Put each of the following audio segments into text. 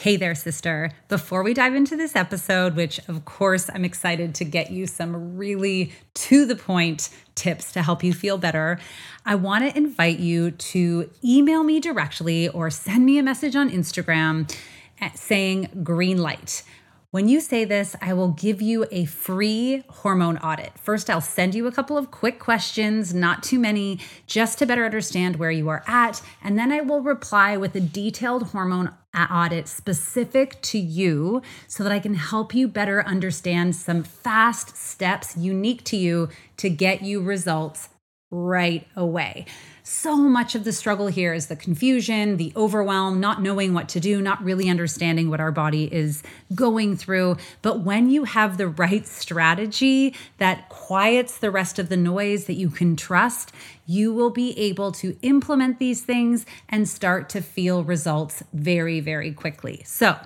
Hey there, sister. Before we dive into this episode, which of course I'm excited to get you some really to the point tips to help you feel better, I want to invite you to email me directly or send me a message on Instagram eh, saying green light. When you say this, I will give you a free hormone audit. First, I'll send you a couple of quick questions, not too many, just to better understand where you are at. And then I will reply with a detailed hormone audit specific to you so that I can help you better understand some fast steps unique to you to get you results right away. So much of the struggle here is the confusion, the overwhelm, not knowing what to do, not really understanding what our body is going through. But when you have the right strategy that quiets the rest of the noise that you can trust, you will be able to implement these things and start to feel results very, very quickly. So,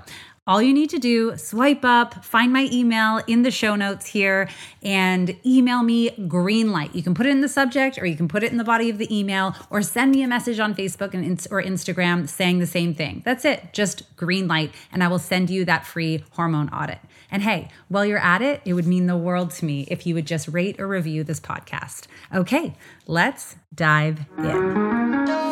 all you need to do, swipe up, find my email in the show notes here, and email me green light. You can put it in the subject or you can put it in the body of the email or send me a message on Facebook and or Instagram saying the same thing. That's it, just green light, and I will send you that free hormone audit. And hey, while you're at it, it would mean the world to me if you would just rate or review this podcast. Okay, let's dive in.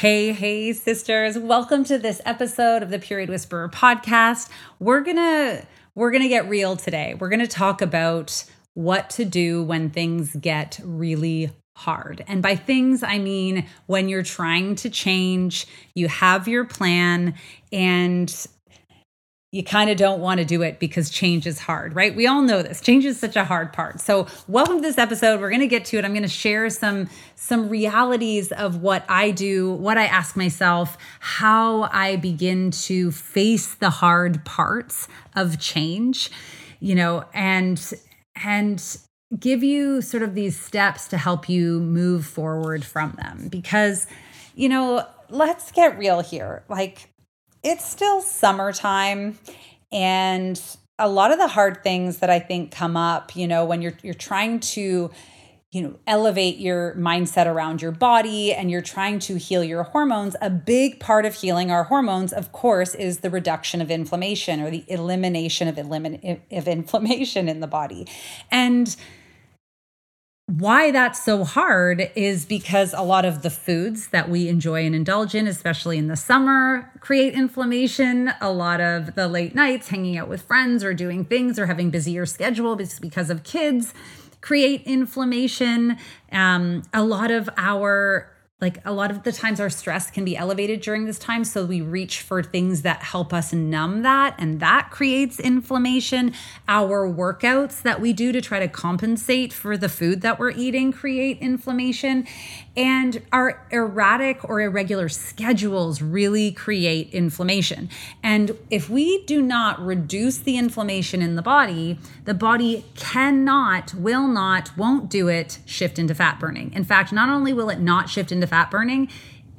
Hey, hey, sisters. Welcome to this episode of the Period Whisperer podcast. We're going to we're going to get real today. We're going to talk about what to do when things get really hard. And by things, I mean when you're trying to change, you have your plan and you kind of don't want to do it because change is hard, right? We all know this. Change is such a hard part. So, welcome to this episode. We're going to get to it. I'm going to share some some realities of what I do, what I ask myself, how I begin to face the hard parts of change, you know, and and give you sort of these steps to help you move forward from them because you know, let's get real here. Like it's still summertime and a lot of the hard things that I think come up, you know, when you're you're trying to you know elevate your mindset around your body and you're trying to heal your hormones a big part of healing our hormones of course is the reduction of inflammation or the elimination of, elimin- of inflammation in the body. And why that's so hard is because a lot of the foods that we enjoy and indulge in, especially in the summer, create inflammation. A lot of the late nights, hanging out with friends or doing things or having busier schedule because of kids create inflammation. Um, a lot of our like a lot of the times our stress can be elevated during this time so we reach for things that help us numb that and that creates inflammation. Our workouts that we do to try to compensate for the food that we're eating create inflammation and our erratic or irregular schedules really create inflammation. And if we do not reduce the inflammation in the body the body cannot will not won't do it shift into fat burning. In fact not only will it not shift into fat burning,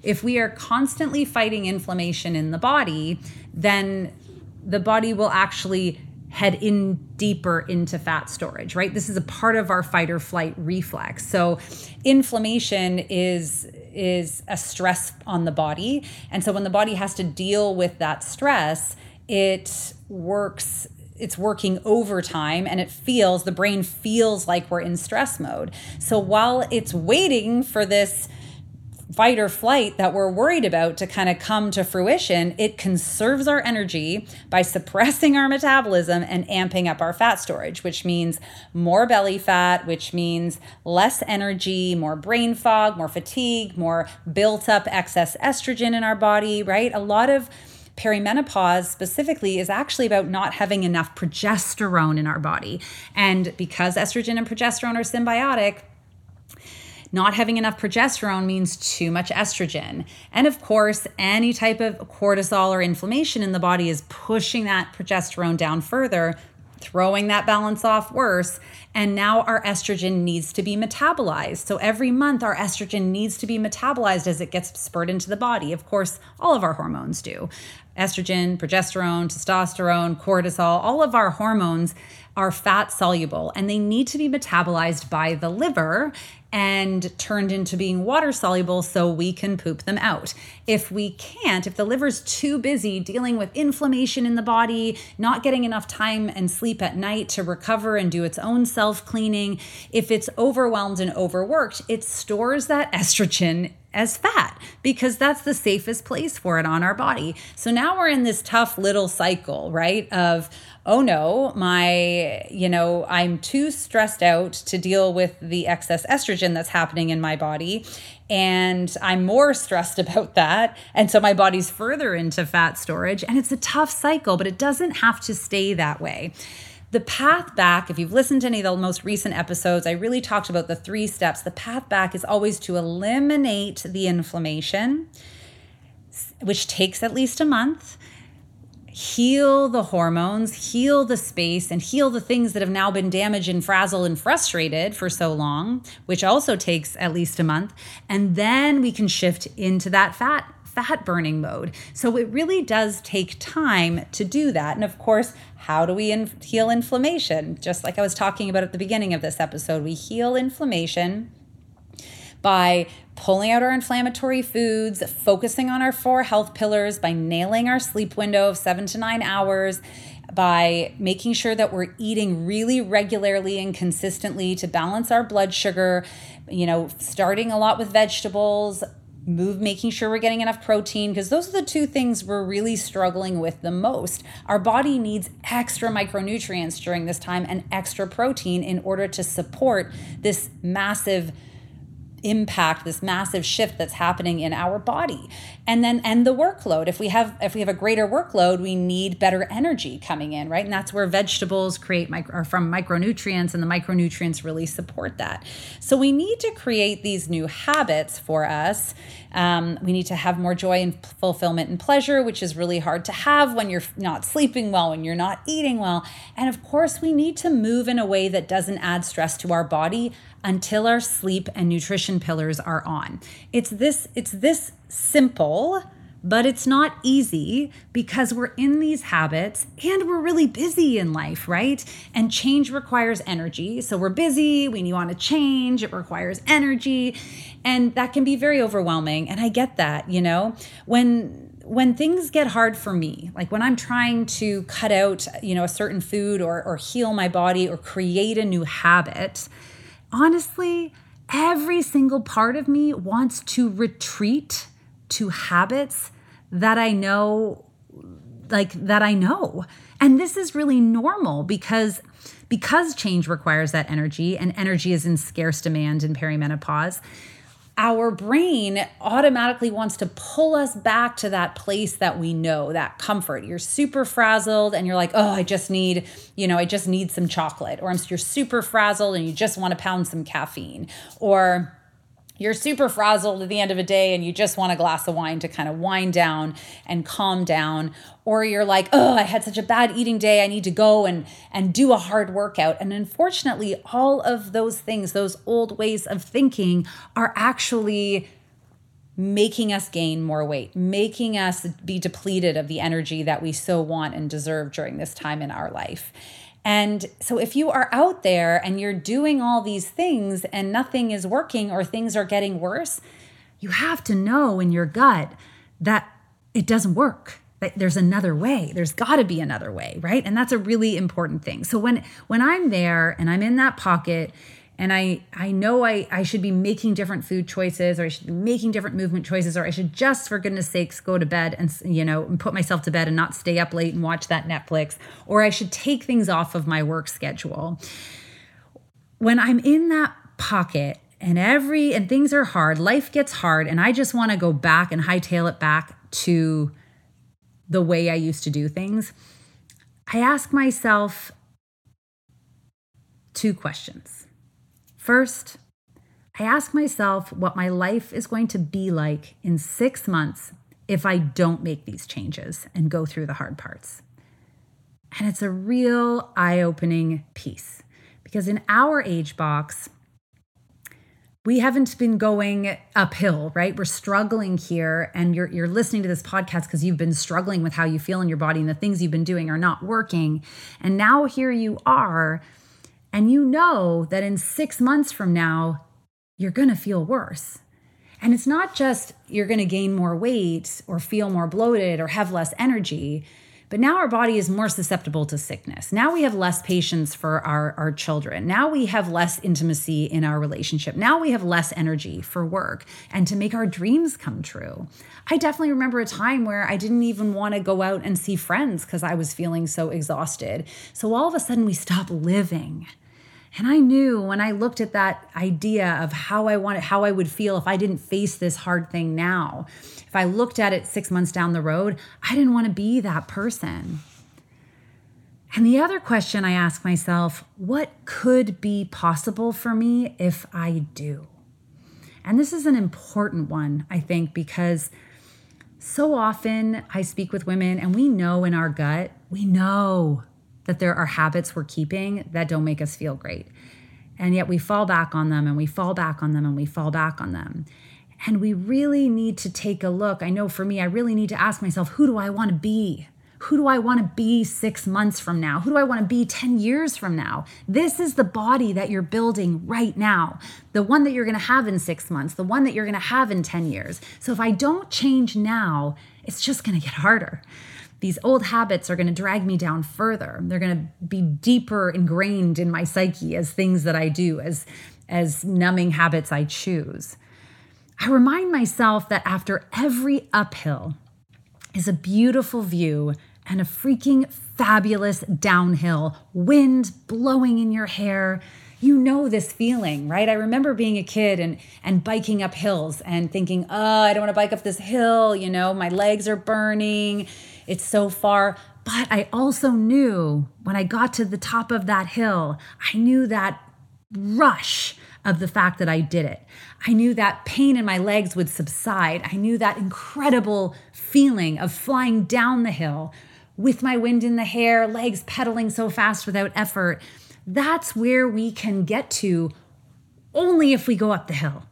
if we are constantly fighting inflammation in the body, then the body will actually head in deeper into fat storage, right? This is a part of our fight or flight reflex. So inflammation is is a stress on the body. And so when the body has to deal with that stress, it works it's working overtime and it feels the brain feels like we're in stress mode. So while it's waiting for this fight or flight that we're worried about to kind of come to fruition, it conserves our energy by suppressing our metabolism and amping up our fat storage, which means more belly fat, which means less energy, more brain fog, more fatigue, more built up excess estrogen in our body, right? A lot of perimenopause specifically is actually about not having enough progesterone in our body. And because estrogen and progesterone are symbiotic, not having enough progesterone means too much estrogen. And of course, any type of cortisol or inflammation in the body is pushing that progesterone down further, throwing that balance off worse. And now our estrogen needs to be metabolized. So every month, our estrogen needs to be metabolized as it gets spurred into the body. Of course, all of our hormones do estrogen, progesterone, testosterone, cortisol, all of our hormones are fat soluble and they need to be metabolized by the liver and turned into being water soluble so we can poop them out. If we can't, if the liver's too busy dealing with inflammation in the body, not getting enough time and sleep at night to recover and do its own self cleaning, if it's overwhelmed and overworked, it stores that estrogen as fat because that's the safest place for it on our body. So now we're in this tough little cycle, right? Of, oh no, my, you know, I'm too stressed out to deal with the excess estrogen that's happening in my body. And I'm more stressed about that. And so my body's further into fat storage. And it's a tough cycle, but it doesn't have to stay that way. The path back, if you've listened to any of the most recent episodes, I really talked about the three steps. The path back is always to eliminate the inflammation, which takes at least a month heal the hormones, heal the space, and heal the things that have now been damaged and frazzled and frustrated for so long, which also takes at least a month. And then we can shift into that fat fat burning mode. So it really does take time to do that. And of course, how do we in- heal inflammation? Just like I was talking about at the beginning of this episode, we heal inflammation by pulling out our inflammatory foods, focusing on our four health pillars, by nailing our sleep window of seven to nine hours, by making sure that we're eating really regularly and consistently to balance our blood sugar, you know, starting a lot with vegetables, move making sure we're getting enough protein because those are the two things we're really struggling with the most. Our body needs extra micronutrients during this time and extra protein in order to support this massive impact this massive shift that's happening in our body and then and the workload. If we have if we have a greater workload we need better energy coming in right? And that's where vegetables create micro, are from micronutrients and the micronutrients really support that. So we need to create these new habits for us. Um, we need to have more joy and fulfillment and pleasure which is really hard to have when you're not sleeping well when you're not eating well. And of course we need to move in a way that doesn't add stress to our body until our sleep and nutrition pillars are on. It's this it's this simple, but it's not easy because we're in these habits and we're really busy in life, right? And change requires energy. So we're busy, we want to change, it requires energy, and that can be very overwhelming. And I get that, you know. When when things get hard for me, like when I'm trying to cut out, you know, a certain food or or heal my body or create a new habit, honestly, every single part of me wants to retreat to habits that I know like that I know. And this is really normal because because change requires that energy and energy is in scarce demand in perimenopause our brain automatically wants to pull us back to that place that we know, that comfort. You're super frazzled and you're like, oh, I just need, you know, I just need some chocolate. Or you're super frazzled and you just want to pound some caffeine. Or you're super frazzled at the end of a day and you just want a glass of wine to kind of wind down and calm down or you're like oh i had such a bad eating day i need to go and and do a hard workout. And unfortunately all of those things those old ways of thinking are actually making us gain more weight making us be depleted of the energy that we so want and deserve during this time in our life and so, if you are out there and you're doing all these things and nothing is working or things are getting worse, you have to know in your gut that it doesn't work. That there's another way. There's got to be another way right? And that's a really important thing. So when when i'm there and i'm in that pocket and I I know I I should be making different food choices or I should be making different movement choices or I should just for goodness sakes go to bed and you know and put myself to bed and not stay up late and watch that Netflix or I should take things off of my work schedule. When I'm in that pocket and every and things are hard, life gets hard and I just want to go back and hightail it back to the way I used to do things. I ask myself two questions. First, I ask myself what my life is going to be like in six months if I don't make these changes and go through the hard parts. And it's a real eye opening piece because in our age box, we haven't been going uphill, right? We're struggling here, and you're you're listening to this podcast because you've been struggling with how you feel in your body, and the things you've been doing are not working. And now here you are, and you know that in six months from now, you're gonna feel worse. And it's not just you're gonna gain more weight or feel more bloated or have less energy but now our body is more susceptible to sickness. Now we have less patience for our, our children. Now we have less intimacy in our relationship. Now we have less energy for work and to make our dreams come true. I definitely remember a time where I didn't even want to go out and see friends because I was feeling so exhausted. So all of a sudden we stop living. And I knew when I looked at that idea of how I wanted, how I would feel if I didn't face this hard thing now, if I looked at it six months down the road, I didn't want to be that person. And the other question I ask myself what could be possible for me if I do? And this is an important one, I think, because so often I speak with women and we know in our gut, we know that there are habits we're keeping that don't make us feel great. And yet we fall back on them and we fall back on them and we fall back on them. And we really need to take a look. I know for me, I really need to ask myself who do I want to be? Who do I want to be six months from now? Who do I want to be 10 years from now? This is the body that you're building right now, the one that you're going to have in six months, the one that you're going to have in 10 years. So if I don't change now, it's just going to get harder these old habits are going to drag me down further. They're going to be deeper ingrained in my psyche as things that I do, as as numbing habits I choose. I remind myself that after every uphill is a beautiful view and a freaking fabulous downhill, wind blowing in your hair. You know this feeling, right? I remember being a kid and and biking up hills and thinking, "Oh, I don't want to bike up this hill, you know, my legs are burning." It's so far. But I also knew when I got to the top of that hill, I knew that rush of the fact that I did it. I knew that pain in my legs would subside. I knew that incredible feeling of flying down the hill with my wind in the hair, legs pedaling so fast without effort. That's where we can get to only if we go up the hill.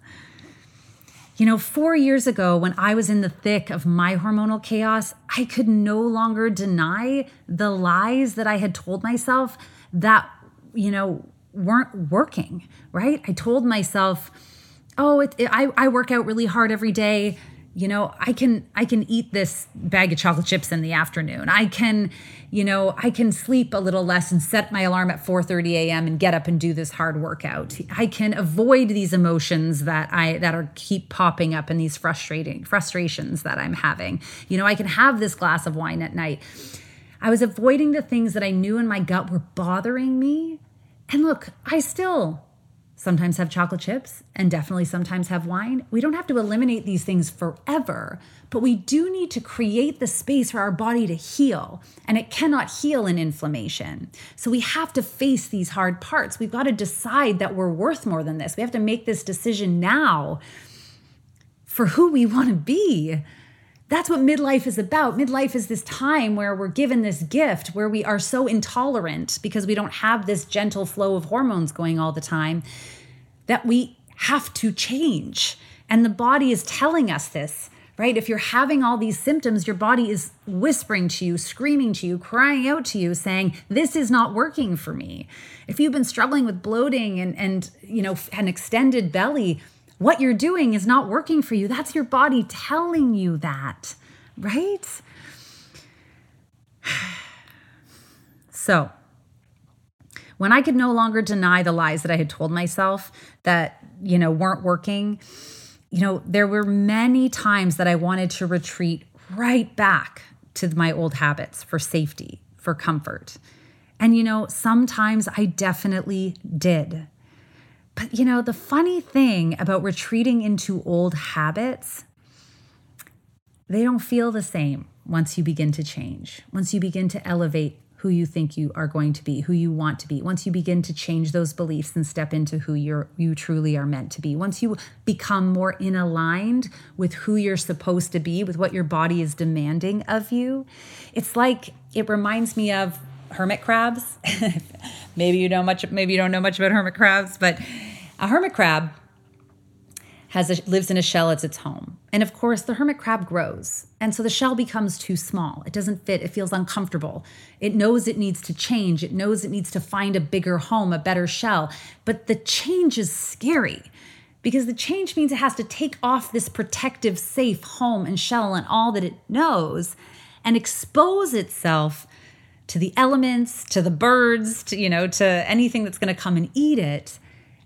You know, four years ago, when I was in the thick of my hormonal chaos, I could no longer deny the lies that I had told myself that, you know, weren't working, right? I told myself, oh, it, it, I, I work out really hard every day you know i can i can eat this bag of chocolate chips in the afternoon. I can you know i can sleep a little less and set my alarm at 4:30 a.m. and get up and do this hard workout. I can avoid these emotions that i that are keep popping up and these frustrating frustrations that i'm having. You know i can have this glass of wine at night. I was avoiding the things that i knew in my gut were bothering me. And look i still sometimes have chocolate chips, and definitely sometimes have wine. We don't have to eliminate these things forever, but we do need to create the space for our body to heal, and it cannot heal in inflammation. So we have to face these hard parts. We've got to decide that we're worth more than this. We have to make this decision now for who we want to be that's what midlife is about. Midlife is this time where we're given this gift where we are so intolerant because we don't have this gentle flow of hormones going all the time that we have to change. And the body is telling us this, right? If you're having all these symptoms, your body is whispering to you, screaming to you, crying out to you, saying, This is not working for me. If you've been struggling with bloating and, and you know, an extended belly, what you're doing is not working for you. That's your body telling you that, right? So, when I could no longer deny the lies that I had told myself that, you know, weren't working, you know, there were many times that I wanted to retreat right back to my old habits for safety, for comfort. And, you know, sometimes I definitely did. But, you know, the funny thing about retreating into old habits, they don't feel the same once you begin to change, once you begin to elevate who you think you are going to be, who you want to be. Once you begin to change those beliefs and step into who you're you truly are meant to be. Once you become more in aligned with who you're supposed to be, with what your body is demanding of you. It's like it reminds me of hermit crabs. maybe you know much maybe you don't know much about hermit crabs, but a hermit crab has a, lives in a shell it's its home. And of course the hermit crab grows. And so the shell becomes too small. It doesn't fit. It feels uncomfortable. It knows it needs to change. It knows it needs to find a bigger home a better shell. But the change is scary because the change means it has to take off this protective safe home and shell and all that it knows and expose itself to the elements to the birds to you know to anything that's going to come and eat it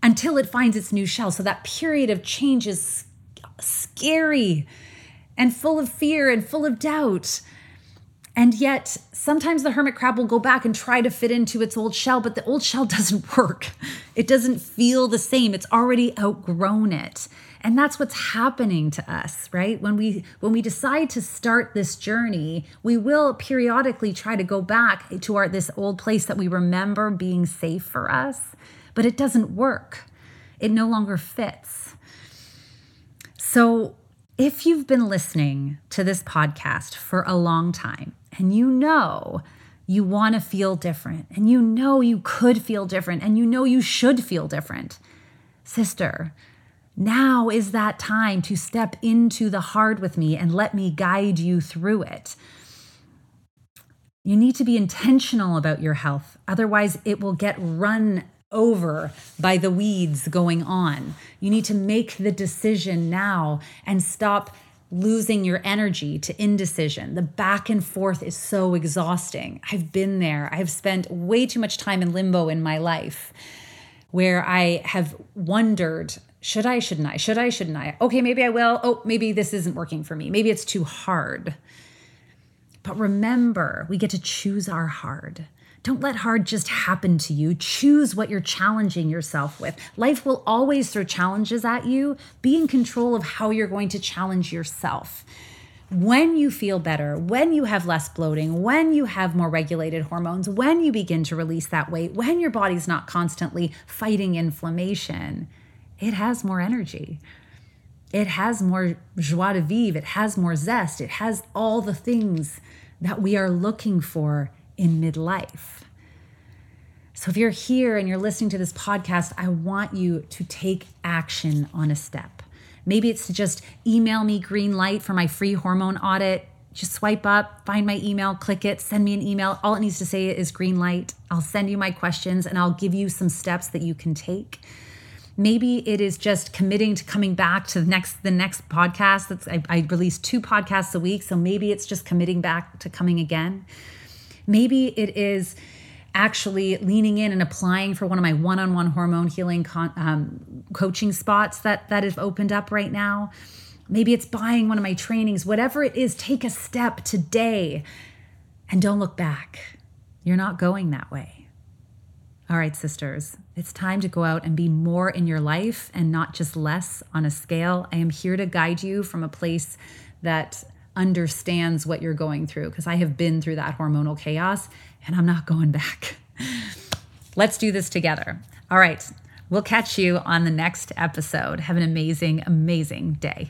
until it finds its new shell. So that period of change is scary and full of fear and full of doubt. And yet, sometimes the hermit crab will go back and try to fit into its old shell, but the old shell doesn't work. It doesn't feel the same. It's already outgrown it. And that's what's happening to us, right? When we when we decide to start this journey, we will periodically try to go back to our this old place that we remember being safe for us but it doesn't work. It no longer fits. So, if you've been listening to this podcast for a long time and you know you want to feel different and you know you could feel different and you know you should feel different, sister, now is that time to step into the hard with me and let me guide you through it. You need to be intentional about your health. Otherwise, it will get run over by the weeds going on. You need to make the decision now and stop losing your energy to indecision. The back and forth is so exhausting. I've been there. I've spent way too much time in limbo in my life where I have wondered should I, shouldn't I? Should I, shouldn't I? Okay, maybe I will. Oh, maybe this isn't working for me. Maybe it's too hard. But remember, we get to choose our hard. Don't let hard just happen to you. Choose what you're challenging yourself with. Life will always throw challenges at you. Be in control of how you're going to challenge yourself. When you feel better, when you have less bloating, when you have more regulated hormones, when you begin to release that weight, when your body's not constantly fighting inflammation, it has more energy. It has more joie de vivre. It has more zest. It has all the things that we are looking for in midlife. So, if you're here and you're listening to this podcast, I want you to take action on a step. Maybe it's to just email me green light for my free hormone audit. Just swipe up, find my email, click it, send me an email. All it needs to say is green light. I'll send you my questions and I'll give you some steps that you can take. Maybe it is just committing to coming back to the next the next podcast. That's I, I release two podcasts a week, so maybe it's just committing back to coming again. Maybe it is actually leaning in and applying for one of my one-on-one hormone healing con- um, coaching spots that that have opened up right now. Maybe it's buying one of my trainings. Whatever it is, take a step today and don't look back. You're not going that way. All right, sisters, it's time to go out and be more in your life and not just less on a scale. I am here to guide you from a place that understands what you're going through because I have been through that hormonal chaos and I'm not going back. Let's do this together. All right. We'll catch you on the next episode. Have an amazing, amazing day.